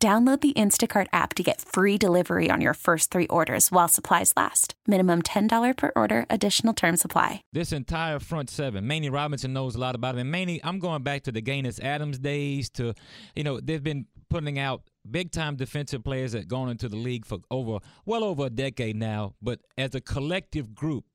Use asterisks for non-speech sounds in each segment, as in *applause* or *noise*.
Download the Instacart app to get free delivery on your first three orders while supplies last. Minimum $10 per order, additional term supply. This entire front seven, Manny Robinson knows a lot about it. And Manny, I'm going back to the Gaines Adams days to, you know, they've been putting out big time defensive players that gone into the league for over, well over a decade now. But as a collective group,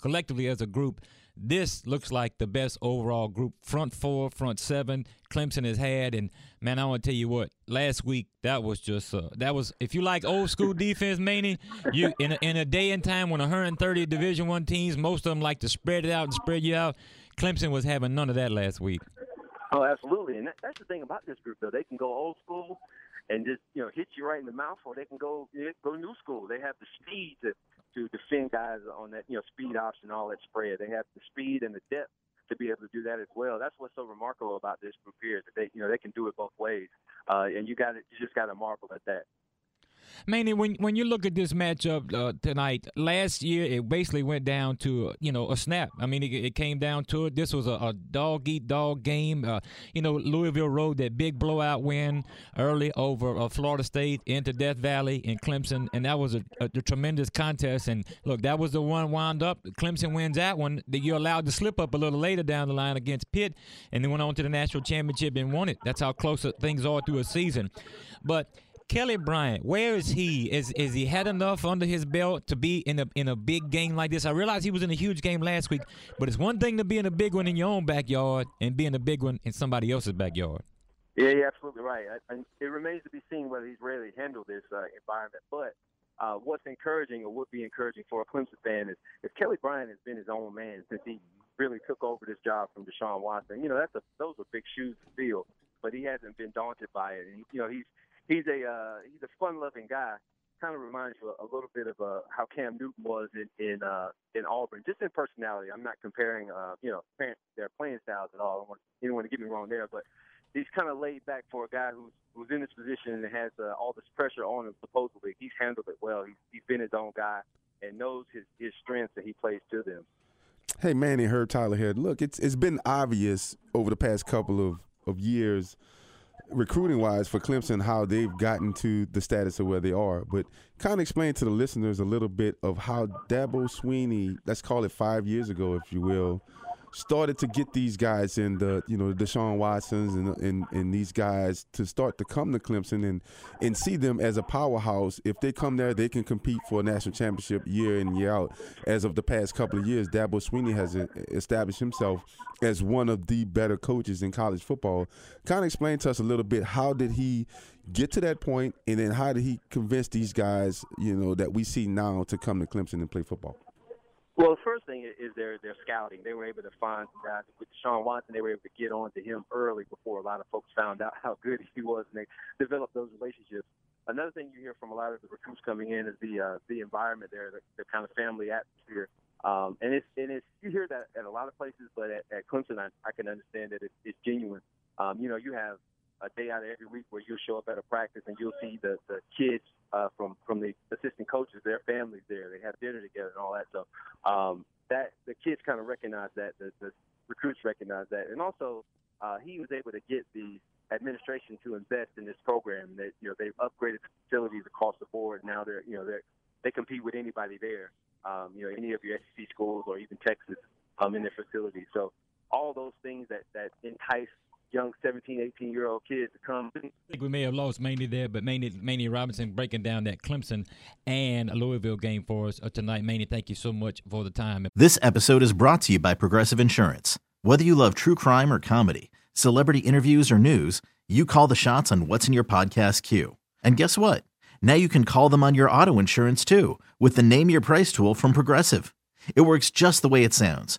collectively as a group, this looks like the best overall group. Front four, front seven, Clemson has had, and man, I want to tell you what. Last week, that was just uh, that was. If you like old school defense, Manny, you in a, in a day and time when 130 Division One teams, most of them like to spread it out and spread you out. Clemson was having none of that last week. Oh, absolutely, and that, that's the thing about this group, though. They can go old school and just you know hit you right in the mouth, or they can go go new school. They have the speed to to defend guys on that, you know, speed option, all that spread. They have the speed and the depth to be able to do that as well. That's what's so remarkable about this group here is that they, you know, they can do it both ways. Uh, and you got you just got to marvel at that. Manny, when when you look at this matchup uh, tonight, last year it basically went down to you know a snap. I mean, it, it came down to it. This was a, a dog eat dog game. Uh, you know, Louisville rode that big blowout win early over uh, Florida State into Death Valley in Clemson, and that was a, a, a, tremendous contest. And look, that was the one wound up. Clemson wins that one. That you're allowed to slip up a little later down the line against Pitt, and then went on to the national championship and won it. That's how close things are through a season. But Kelly Bryant, where is he? Is is he had enough under his belt to be in a in a big game like this? I realize he was in a huge game last week, but it's one thing to be in a big one in your own backyard and be in a big one in somebody else's backyard. Yeah, you're absolutely right. It remains to be seen whether he's really handled this uh, environment. But uh, what's encouraging, or would be encouraging for a Clemson fan, is if Kelly Bryant has been his own man since he really took over this job from Deshaun Watson. You know, that's a those are big shoes to fill, but he hasn't been daunted by it. And you know, he's he's a uh, he's a fun-loving guy. Kind of reminds you a, a little bit of uh, how Cam Newton was in in uh, in Auburn, just in personality. I'm not comparing uh, you know their playing styles at all. I don't want anyone to get me wrong there, but he's kind of laid back for a guy who's who's in this position and has uh, all this pressure on him. Supposedly, he's handled it well. He's, he's been his own guy and knows his his strengths and he plays to them. Hey, Manny, Herb Tyler here. Look, it's it's been obvious over the past couple of of years recruiting wise for Clemson how they've gotten to the status of where they are. But kind of explain to the listeners a little bit of how Dabo Swinney, let's call it five years ago, if you will, started to get these guys in the you know the Deshaun Watsons and, and and these guys to start to come to Clemson and and see them as a powerhouse. If they come there, they can compete for a national championship year in year out. As of the past couple of years, Dabo Swinney has established himself as one of the better coaches in college football. Kind of explain to us a little bit how did he get to that point, and then how did he convince these guys, you know, that we see now to come to Clemson and play football? Well, the first thing is their their scouting. They were able to find guys with Sean Watson. They were able to get on to him early before a lot of folks found out how good *laughs* he was, and they developed those relationships. Another thing you hear from a lot of the recruits coming in is the uh, the environment there, the, the kind of family atmosphere. Um, and it's and it's you hear that at a lot of places, but at, at Clemson, I, I can understand that it's, it's genuine. Um, you know, you have a day out of every week where you'll show up at a practice and you'll see the the kids uh, from from the assistant coaches, their families there. They have dinner together and all that. So um, that the kids kind of recognize that, the, the recruits recognize that, and also uh, he was able to get the administration to invest in this program. That you know they've upgraded facilities across the board. Now they're you know they they compete with anybody there. Um, you know any of your SEC schools or even Texas um, in their facilities. So all those things that that entice 17, 18 year old kids to come. I think we may have lost Manny there, but Manny, Manny Robinson breaking down that Clemson and Louisville game for us uh, tonight. Manny, thank you so much for the time. This episode is brought to you by Progressive Insurance. Whether you love true crime or comedy, celebrity interviews or news, you call the shots on what's in your podcast queue. And guess what? Now you can call them on your auto insurance too with the Name Your Price tool from Progressive. It works just the way it sounds